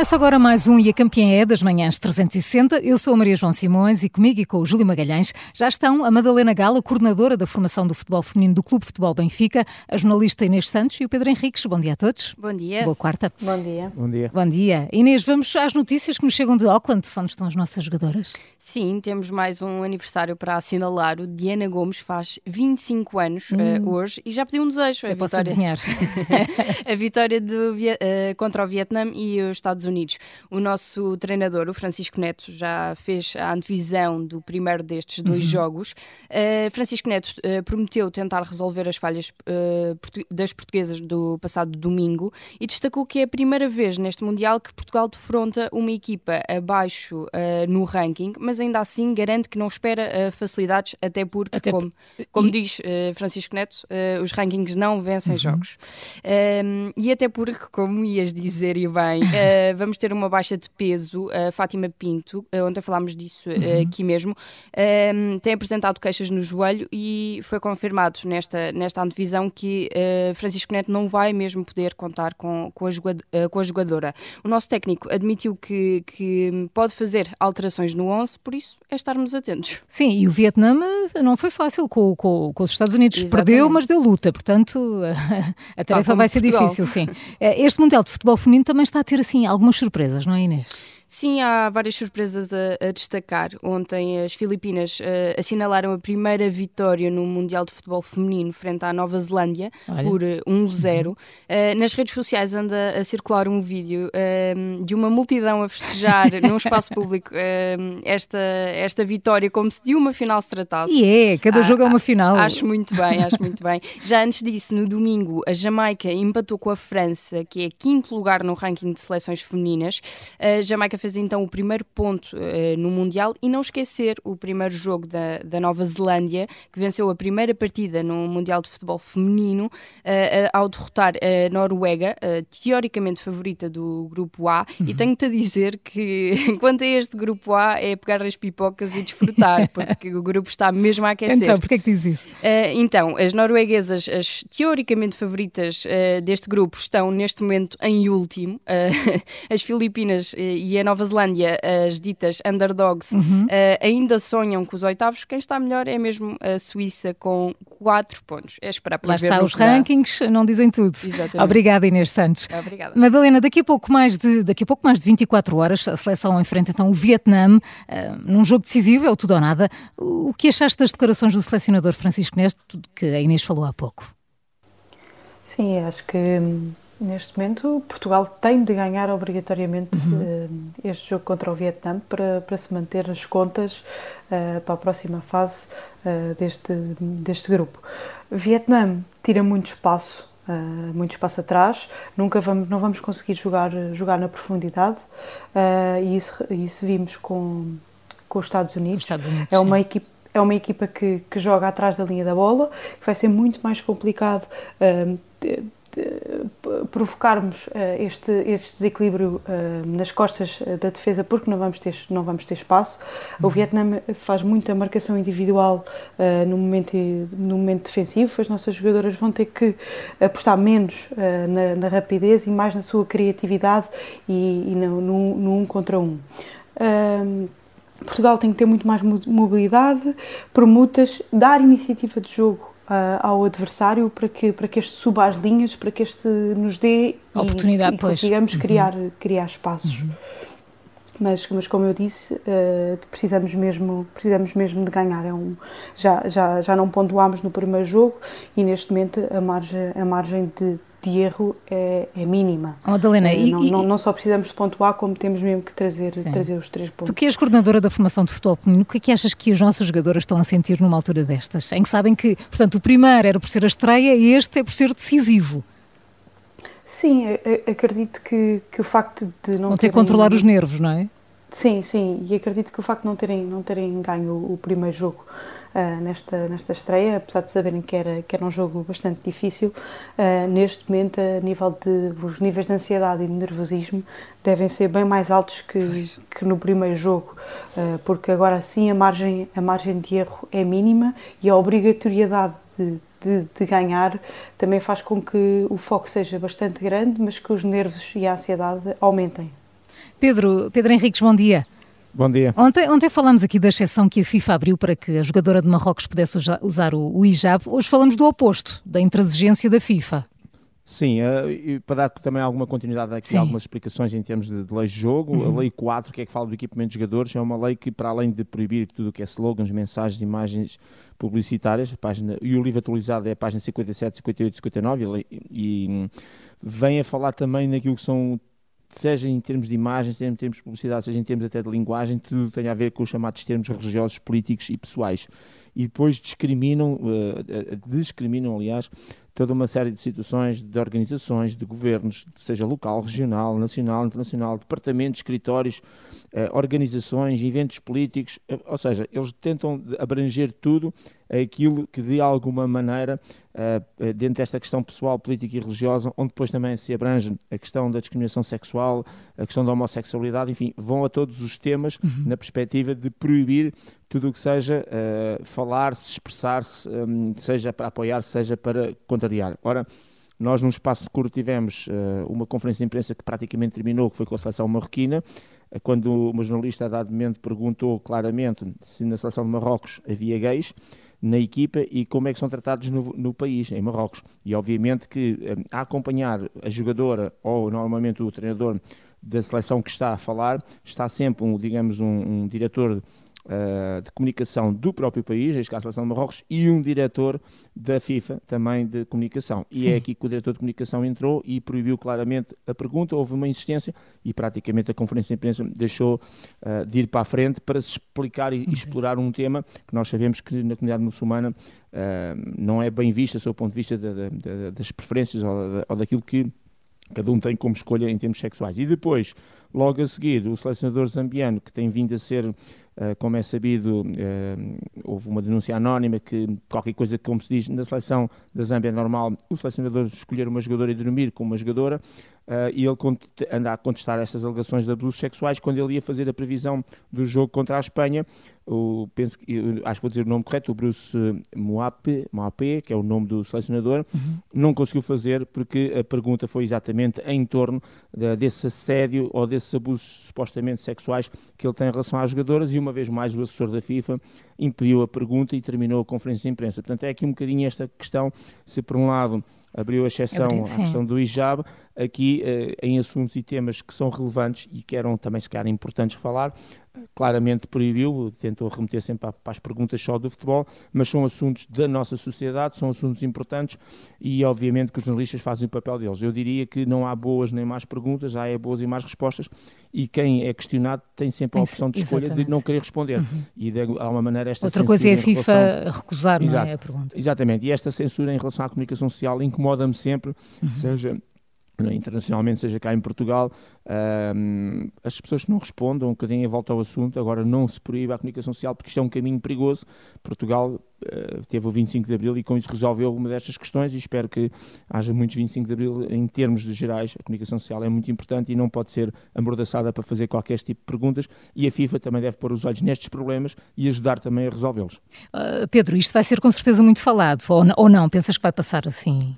Começa agora mais um E a Campeã é das Manhãs 360. Eu sou a Maria João Simões e comigo e com o Júlio Magalhães já estão a Madalena Gala, coordenadora da formação do futebol feminino do Clube Futebol Benfica, a jornalista Inês Santos e o Pedro Henriques. Bom dia a todos. Bom dia. Boa quarta. Bom dia. Bom dia. Bom dia. Inês, vamos às notícias que nos chegam de Auckland. Onde estão as nossas jogadoras? Sim, temos mais um aniversário para assinalar. O Diana Gomes faz 25 anos hum. uh, hoje e já pediu um desejo. Eu a posso vitória... a vitória do, uh, contra o Vietnã e os Estados Unidos. O nosso treinador, o Francisco Neto, já fez a antevisão do primeiro destes dois uhum. jogos. Uh, Francisco Neto prometeu tentar resolver as falhas portu das portuguesas do passado domingo e destacou que é a primeira vez neste Mundial que Portugal defronta uma equipa abaixo no ranking, mas ainda assim garante que não espera facilidades, até porque, até como, como e... diz Francisco Neto, os rankings não vencem uhum. jogos. e até porque, como ias dizer e bem, vamos ter uma baixa de peso, a Fátima Pinto, uh, ontem falámos disso uh, uhum. aqui mesmo, um, tem apresentado queixas no joelho e foi confirmado nesta, nesta antevisão que uh, Francisco Neto não vai mesmo poder contar com, com, a, jogadora, com a jogadora. O nosso técnico admitiu que, que pode fazer alterações no 11, por isso é estarmos atentos. Sim, e o Vietnã não foi fácil com, com, com os Estados Unidos. Exatamente. Perdeu, mas deu luta, portanto a tarefa vai ser Portugal. difícil, sim. Este Mundial de Futebol Feminino também está a ter assim algumas surpresas, não é Inês? Sim, há várias surpresas a, a destacar. Ontem as Filipinas uh, assinalaram a primeira vitória no Mundial de Futebol Feminino frente à Nova Zelândia Olha. por 1-0. Uh, uh, nas redes sociais anda a circular um vídeo de uma multidão a festejar num espaço público esta, esta vitória como se de uma final se tratasse. E é, cada ah, jogo é uma final. Acho muito bem, acho muito bem. Já antes disso, no domingo, a Jamaica empatou com a França, que é quinto lugar no ranking de seleções femininas. A Jamaica fez então o primeiro ponto uh, no Mundial e não esquecer o primeiro jogo da, da Nova Zelândia, que venceu a primeira partida no Mundial de Futebol Feminino, uh, ao derrotar a Noruega, teoricamente favorita do Grupo A. Uhum. E tenho-te a dizer que, quanto a este Grupo A, é pegar as pipocas e desfrutar, porque o grupo está mesmo a aquecer. Então, porquê é que diz isso? então, as norueguesas, as teoricamente favoritas deste grupo, estão neste momento em último. as Filipinas e a Nova Zelândia, as ditas underdogs, uhum. uh, ainda sonham com os oitavos. Quem está melhor é mesmo a Suíça com 4 pontos. É esperar para ver. Lá está, os rankings não dizem tudo. Exatamente. Obrigada, Inês Santos. Obrigada. Madalena, daqui a pouco mais de, daqui a pouco mais de 24 horas, a seleção enfrenta então o Vietnã uh, num jogo decisivo, é o tudo ou nada. O que achaste das declarações do selecionador Francisco Nesto, que a Inês falou há pouco? Sim, acho que hum, Neste momento, Portugal tem de ganhar obrigatoriamente uhum. uh, este jogo contra o Vietnã para, para se manter as contas uh, para a próxima fase uh, deste, deste grupo. Vietnã tira muito espaço, muito espaço atrás, nunca vamos, não vamos conseguir jogar, jogar na profundidade e isso, isso vimos com, com os Estados Unidos. Estados Unidos é uma equipe é uma equipa que, que joga atrás da linha da bola, que vai ser muito mais complicado provocarmos uh, este, este desequilíbrio uh, nas costas eh, da defesa porque não vamos ter, não vamos ter espaço. Uhum. O Vietnã faz muita marcação individual no, momento, no momento defensivo, as nossas jogadoras vão ter que apostar menos na, na, rapidez e mais na sua criatividade e, e no, no, no, um contra um. Portugal tem que ter muito mais mobilidade, permutas, dar iniciativa de jogo ao adversário para que, para que este suba as linhas, para que este nos dê oportunidade, e, e consigamos uhum. criar, criar espaços. Uhum. Mas, mas como eu disse, uh, precisamos, mesmo, precisamos mesmo de ganhar. É um, já, já, já não pontuámos no primeiro jogo e neste momento a margem, a margem de, de erro é, é mínima. Madalena, e, não, e, não, não, só precisamos de pontuar, como temos mesmo que trazer, trazer os três pontos. Tu que és coordenadora da formação de futebol o que é que achas que as nossas jogadoras estão a sentir numa altura destas? Em que sabem que, portanto, o primeiro era por ser a estreia e este é por ser decisivo. Sim, acredito que, que o facto de não, não ter que controlar os nervos, não é? Sim, sim, e acredito que o facto de não terem, não terem ganho o, o primeiro jogo uh, nesta, nesta estreia, apesar de saberem que era, que era um jogo bastante difícil, uh, neste momento, a nível de. os níveis de ansiedade e de nervosismo devem ser bem mais altos que, que no primeiro jogo, uh, porque agora sim a margem, a margem de erro é mínima e a obrigatoriedade de de, de, ganhar também faz com que o foco seja bastante grande, mas que os nervos e a ansiedade aumentem. Pedro, Pedro Henriques, bom dia. Bom dia. Ontem, ontem falámos aqui da exceção que a FIFA abriu para que a jogadora de Marrocos pudesse usar o, o hijab. Hoje falamos do oposto, da intransigência da FIFA. Sim, uh, para dar também alguma continuidade aqui, Sim. algumas explicações em termos de, de leis de jogo, uhum. a Lei 4, que é que fala do equipamento de jogadores, é uma lei que, para além de proibir tudo o que é slogans, mensagens, imagens publicitárias, página, e o livro atualizado é a página 57, 58 e 59, e, e vem a falar também naquilo que são seja em termos de imagens, seja em termos de publicidade, seja em termos até de linguagem, tudo tem a ver com os chamados termos religiosos, políticos e pessoais. E depois discriminam, uh, discriminam, aliás, toda uma série de situações de organizações, de governos, seja local, regional, nacional, internacional, departamentos, escritórios, eh, organizações, eventos políticos, eh, ou seja, eles tentam abranger tudo aquilo que de alguma maneira, uh, dentro desta questão pessoal, política e religiosa, onde depois também se abrange a questão da discriminação sexual, a questão da homossexualidade, enfim, vão a todos os temas uhum. na perspectiva de proibir tudo o que seja uh, falar-se, expressar-se, um, seja para apoiar, seja para contrariar. Ora, nós num espaço curto tivemos uh, uma conferência de imprensa que praticamente terminou, que foi com a seleção marroquina, quando uma jornalista a dado momento perguntou claramente se na seleção de Marrocos havia gays, na equipa e como é que são tratados no, no país, em Marrocos. E obviamente que um, a acompanhar a jogadora ou normalmente o treinador da seleção que está a falar, está sempre um, digamos, um, um diretor uh, de comunicação do próprio país, caso a seleção de Marrocos, e um diretor da FIFA também de comunicação. E é Sim. é aqui que o diretor de comunicação entrou e proibiu claramente a pergunta, houve uma insistência e praticamente a conferência de imprensa deixou uh, de ir para a frente para se explicar e, explorar um tema que nós sabemos que na comunidade muçulmana uh, não é bem visto, do seu ponto de vista das preferências ou, ou daquilo que cada um tem como escolha em termos sexuais. E depois, logo a seguir, o selecionador zambiano, que tem vindo a ser como é sabido, uh, houve uma denúncia anónima que qualquer coisa, como se diz, na seleção da Zâmbia é normal o selecionador escolher uma jogadora e dormir com uma jogadora, Uh, e ele anda a contestar estas alegações de abusos sexuais quando ele ia fazer a previsão do jogo contra a Espanha. O, penso, acho que vou dizer o nome correto, o Bruce Moape, Moape que é o nome do selecionador, uhum. não conseguiu fazer porque a pergunta foi exatamente em torno de, desse assédio ou desses abusos supostamente sexuais que ele tem em relação às jogadoras e uma vez mais o assessor da FIFA impediu a pergunta e terminou a conferência de imprensa. Portanto, é aqui um bocadinho esta questão, se por um lado abriu a exceção Abriu, à questão do hijab, aqui eh, em assuntos e temas que são relevantes e que eram também, se calhar, importantes falar, claramente proibiu, tentou remeter sempre para as perguntas só do futebol, mas são assuntos da nossa sociedade, são assuntos importantes e, obviamente, que os jornalistas fazem o papel deles. Eu diria que não há boas nem más perguntas, há é boas e más respostas e quem é questionado tem sempre a opção de escolha Exatamente. de não querer responder. Uhum. E de alguma maneira esta Outra coisa é a FIFA relação... recusar não é, a pergunta. Exatamente, e esta censura em relação à comunicação social incomoda-me sempre, uhum. seja internacionalmente, seja cá em Portugal, um, as pessoas que não respondam um bocadinho a volta ao assunto, agora não se proíbe a comunicação social porque isto é um caminho perigoso. Portugal uh, teve o 25 de Abril e com isso resolveu alguma destas questões e espero que haja muitos 25 de Abril em termos de gerais. A comunicação social é muito importante e não pode ser amordaçada para fazer qualquer tipo de perguntas e a FIFA também deve pôr os olhos nestes problemas e ajudar também a resolvê-los. Uh, Pedro, isto vai ser com certeza muito falado ou, ou não? Pensas que vai passar assim?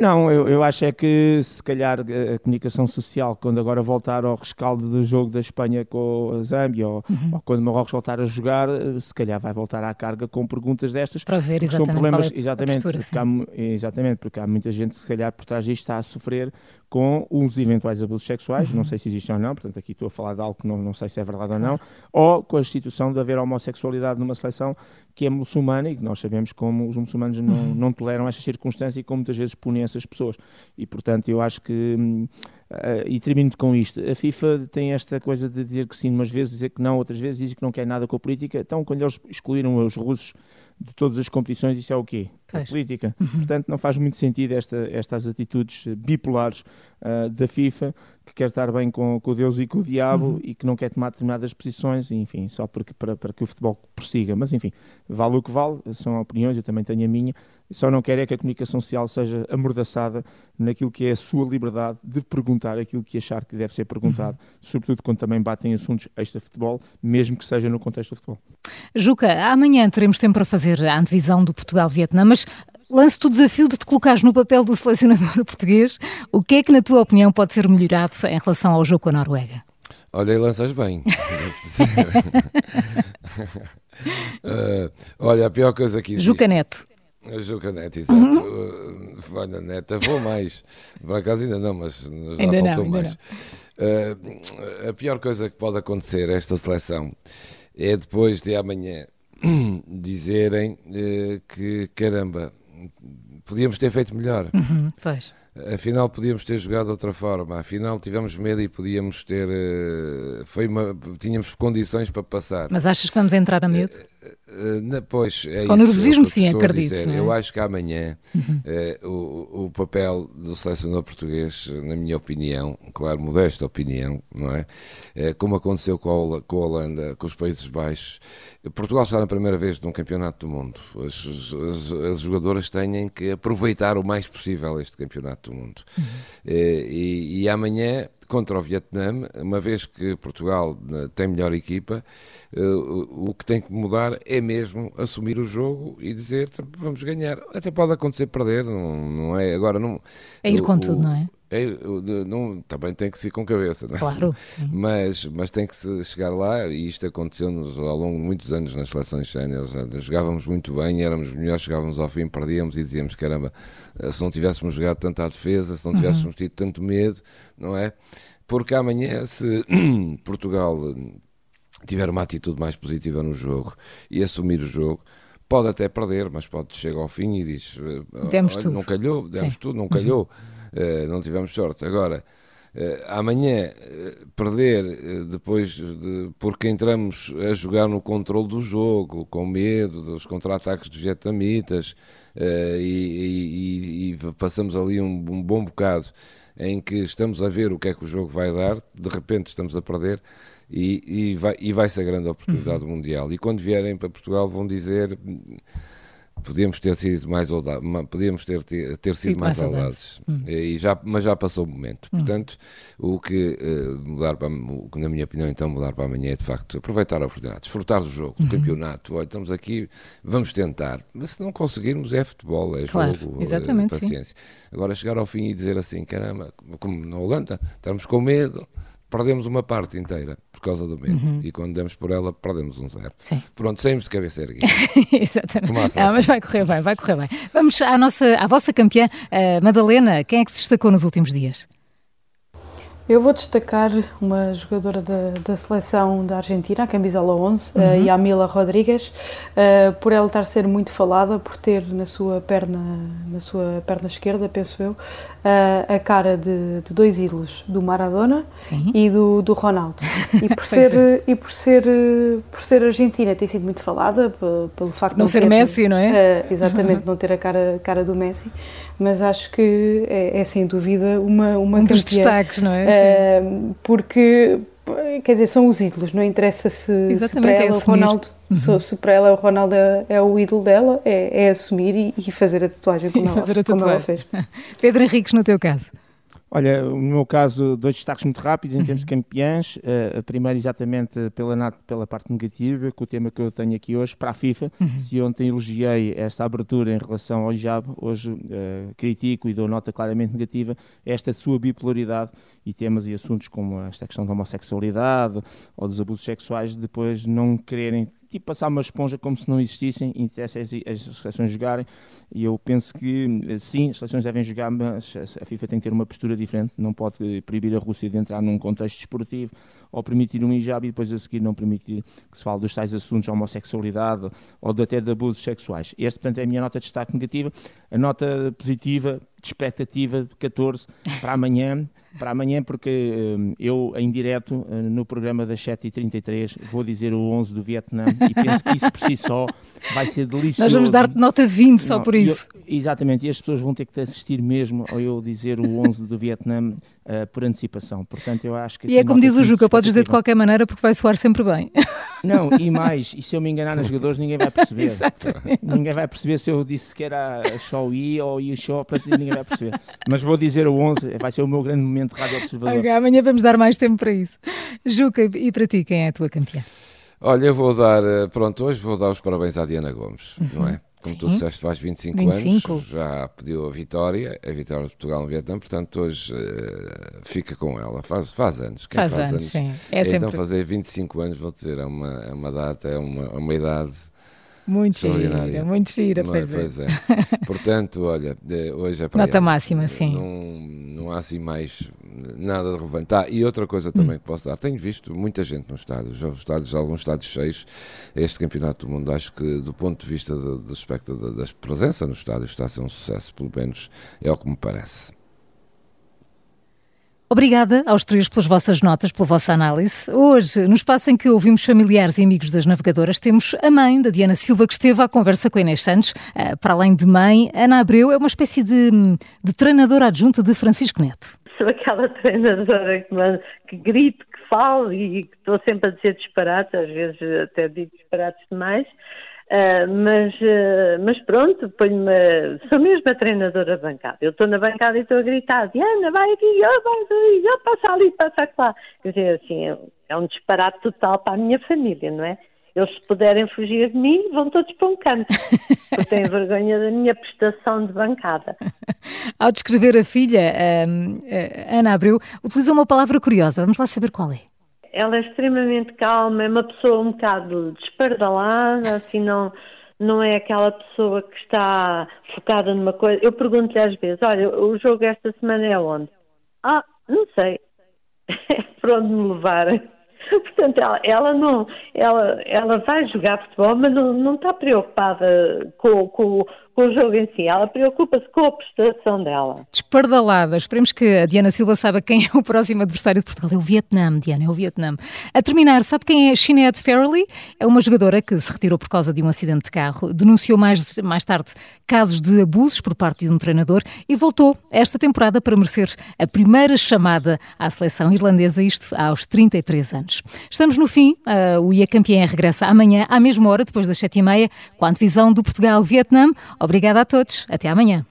Não, eu, eu acho é que se calhar a comunicação social, quando agora voltar ao rescaldo do jogo da Espanha com a Zâmbia, ou, uhum. ou quando Marrocos voltar a jogar, se calhar vai voltar à carga com perguntas destas. Para ver exatamente são problemas, é exatamente, postura, porque há, exatamente, porque há muita gente, se calhar, por trás disto está a sofrer com os eventuais abusos sexuais, uhum. não sei se existem ou não, portanto aqui estou a falar de algo que não, não sei se é verdade ou não, ou com a instituição de haver homossexualidade numa seleção que é muçulmana e que nós sabemos como os muçulmanos não, uhum. não toleram estas circunstâncias e como muitas vezes punem essas pessoas. E portanto eu acho que, uh, e termino com isto, a FIFA tem esta coisa de dizer que sim umas vezes, dizer que não outras vezes, diz que não quer nada com a política, então quando eles excluíram os russos de todas as competições, isso é o quê? A política. Uhum. Portanto, não faz muito sentido esta, estas atitudes bipolares uh, da FIFA, que quer estar bem com, com Deus e com o diabo uhum. e que não quer tomar determinadas posições, enfim, só porque, para, para que o futebol prossiga. Mas, enfim, vale o que vale, são opiniões, eu também tenho a minha. Só não quero é que a comunicação social seja amordaçada naquilo que é a sua liberdade de perguntar aquilo que achar que deve ser perguntado, uhum. sobretudo quando também batem assuntos extra-futebol, mesmo que seja no contexto do futebol. Juca, amanhã teremos tempo para fazer a antevisão do Portugal-Vietnã, mas lanço-te o desafio de te colocares no papel do selecionador português. O que é que, na tua opinião, pode ser melhorado em relação ao jogo com a Noruega? Olha, e lanças bem. uh, olha, a pior coisa que existe... Juca Neto. A Juca Neto, exato. Uhum. Uh, olha, Neta, vou mais. Por acaso ainda não, mas já ainda faltou não, mais. Uh, a pior coisa que pode acontecer a esta seleção é depois de amanhã dizerem uh, que, caramba, podíamos ter feito melhor. Uhum, pois afinal podíamos ter jogado de outra forma, afinal tivemos medo e podíamos ter, uh, foi uma, tínhamos condições para passar. Mas achas que vamos entrar a medo? Uh, uh, pois, é Com isso, nervosismo é sim, acredito. É? Eu acho que amanhã uhum. o, o papel do selecionador português, na minha opinião, claro, modesta opinião, não é? como aconteceu com a, com a Holanda, com os Países Baixos, Portugal está na primeira vez num campeonato do mundo. As, as, as, jogadoras têm que aproveitar o mais possível este campeonato do mundo. Uhum. E, e, amanhã, contra o Vietnã, uma vez que Portugal eh, tem melhor equipa, eh, o que tem que mudar é mesmo assumir o jogo e dizer vamos ganhar. Até pode acontecer perder, não, não é? Agora não. É ir com o, tudo, não é? É, não, também tem que ser com cabeça, não é? Claro. Mas, mas tem que se chegar lá, e isto aconteceu-nos ao longo de muitos anos nas seleções séniores. Jogávamos muito bem, éramos melhores, chegávamos ao fim, perdíamos e dizíamos: caramba, se não tivéssemos jogado tanta defesa, se não tivéssemos uhum. tido tanto medo, não é? Porque amanhã, se Portugal tiver uma atitude mais positiva no jogo e assumir o jogo, pode até perder, mas pode chegar ao fim e diz: demos tudo. não calhou, demos Sim. tudo, não calhou. Uhum eh, não tivemos sorte. Agora, uh, amanhã uh, perder depois de, porque entramos a jogar no controle do jogo, com medo dos contra-ataques dos vietnamitas e, e, e, passamos ali um, um, bom bocado em que estamos a ver o que é que o jogo vai dar, de repente estamos a perder. E, e vai, e vai ser a grande oportunidade uhum. mundial. E quando vierem para Portugal vão dizer podíamos ter sido mais podíamos ter, ter, ter sido mais audazes hum. e já mas já passou o momento hum. portanto o que uh, mudar para, o que na minha opinião então mudar para amanhã é de facto aproveitar a oportunidade desfrutar do jogo do uhum. campeonato Olha, estamos aqui vamos tentar mas se não conseguirmos é futebol é claro, jogo exatamente, é paciência sim. agora chegar ao fim e dizer assim caramba como na Holanda estamos com medo perdemos uma parte inteira por causa do medo. Uhum. E quando demos por ela, perdemos um zero. Sim. Pronto, saímos de cabeça erguida. Exatamente. Ah, mas vai correr bem, vai correr bem. Vamos à, nossa, à vossa campeã, Madalena. Quem é que se destacou nos últimos dias? Eu vou destacar uma jogadora da, da seleção da Argentina, a camisola 11, uhum. a Yamila Rodrigues, uh, por ela estar a ser muito falada, por ter na sua perna, na sua perna esquerda, penso eu, uh, a cara de, de, dois ídolos, do Maradona Sim. e do, do Ronaldo. E por ser, é. e por ser, por ser argentina tem sido muito falada pelo, pelo facto não de não ser ter, Messi, não é? Uh, exatamente, não ter a cara, cara do Messi, mas acho que é, é sem dúvida uma, uma um dos destaques, não é? Uh, porque, quer dizer, são os ídolos, não interessa se, se para é ela o Ronaldo, uhum. se, para ela o Ronaldo é, é, o ídolo dela, é, é assumir e, e, fazer a tatuagem como, ela, a tatuagem. como ela fez. Pedro Henriques, no teu caso. Olha, no meu caso, dois destaques muito rápidos em uhum. termos de campeãs. Uh, a primeira, exatamente pela, pela parte negativa, com o tema que eu tenho aqui hoje, para a FIFA. Uhum. Se ontem elogiei esta abertura em relação ao hijab, hoje uh, critico e dou nota claramente negativa esta sua bipolaridade e temas e assuntos como esta questão da homossexualidade ou dos abusos sexuais, depois não quererem tipo passar uma esponja como se não existissem e interessa as, as seleções jogarem. E eu penso que sim, as seleções devem jogar, mas a FIFA tem que ter uma postura diferente. Não pode proibir a Rússia de entrar num contexto desportivo ou permitir um hijab e depois a seguir não permitir que se fale dos tais assuntos de homossexualidade ou até de abusos sexuais. Este, portanto, é a minha nota de destaque negativa. A nota positiva, de expectativa de 14 para amanhã para amanhã, porque uh, eu, em direto, uh, no programa das 7h33, vou dizer o 11 do Vietnã e penso que isso por si só vai ser delicioso. Nós vamos dar-te nota 20 só Não, por isso. Eu, exatamente, e as pessoas vão ter que assistir mesmo ao eu dizer o 11 do Vietnã uh, por antecipação. Portanto, eu acho que. E é como diz o Juca, podes dizer de qualquer maneira porque vai soar sempre bem. Não, e mais, e se eu me enganar nos jogadores, ninguém vai perceber. Ninguém vai perceber se eu disse que era show I ou I show, para ninguém vai perceber. Mas vou dizer o 11, vai ser o meu grande momento de Rádio Observador. Okay, amanhã vamos dar mais tempo para isso. Juca, e para ti, quem é a tua campeã? Olha, eu vou dar, eh, pronto, hoje vou dar os parabéns à Diana Gomes, uhum. não é? Como Sim. tu disseste, faz 25, 25, anos, já pediu a vitória, a vitória de Portugal no Vietnã, portanto hoje uh, fica com ela, faz, faz anos. Quem faz, faz anos, anos sim. É então sempre... fazer 25 anos, vou dizer, é uma, é uma data, é uma, é uma idade muito gira, muito gira, não, é? pois é. Portanto, olha, hoje é para Nota máxima, sim. Não, não há assim mais nada de relevante. Ah, e outra coisa também hum. que posso dar, tenho visto muita gente nos estádios, os estádios, alguns estádios cheios, este campeonato do mundo, acho que do ponto de vista do, do aspecto da, da presença no estádio está a ser um sucesso, pelo menos é o que me parece. Obrigada aos três pelas vossas notas, pela vossa análise. Hoje, no espaço em que ouvimos familiares e amigos das navegadoras, temos a mãe da Diana Silva, que esteve à conversa com a Inês Santos. Ah, para além de mãe, Ana Abreu é uma espécie de, de treinadora adjunta de Francisco Neto. Sou aquela treinadora que, que grito, que falo e que estou sempre a dizer disparates, às vezes até digo disparates demais. Uh, mas, uh, mas pronto, ponho-me. Sou mesmo a treinadora bancada. Eu estou na bancada e estou a gritar: Diana, vai aqui, eu, vai eu passa ali, passa lá. Quer dizer, assim, é, é um disparate total para a minha família, não é? Eles, se puderem fugir de mim, vão todos para um canto, porque têm vergonha da minha prestação de bancada. Ao descrever a filha, uh, Ana Abreu, utilizou uma palavra curiosa. Vamos lá saber qual é ela é extremamente calma, é uma pessoa um bocado despardalada, assim, não, não é aquela pessoa que está focada numa coisa. Eu pergunto-lhe às vezes: olha, o jogo esta semana é onde? Ah, não sei. É por onde me levarem. Portanto, ela, ela, não, ela, ela vai jogar futebol, mas não, não está preocupada com, com, com o jogo em si, ela preocupa-se com a prestação dela. Despardalada, esperemos que a Diana Silva saiba quem é o próximo adversário de Portugal. É o Vietnã, Diana, é o Vietnã. A terminar, sabe quem é Sinead Farrelly? É uma jogadora que se retirou por causa de um acidente de carro, denunciou mais, mais tarde casos de abusos por parte de um treinador e voltou esta temporada para merecer a primeira chamada à seleção irlandesa, isto aos 33 anos. Estamos no fim, uh, o IA Campeã regressa amanhã à mesma hora, depois das 7h30, com a antevisão do Portugal-Vietnã. Obrigada a todos. Até amanhã.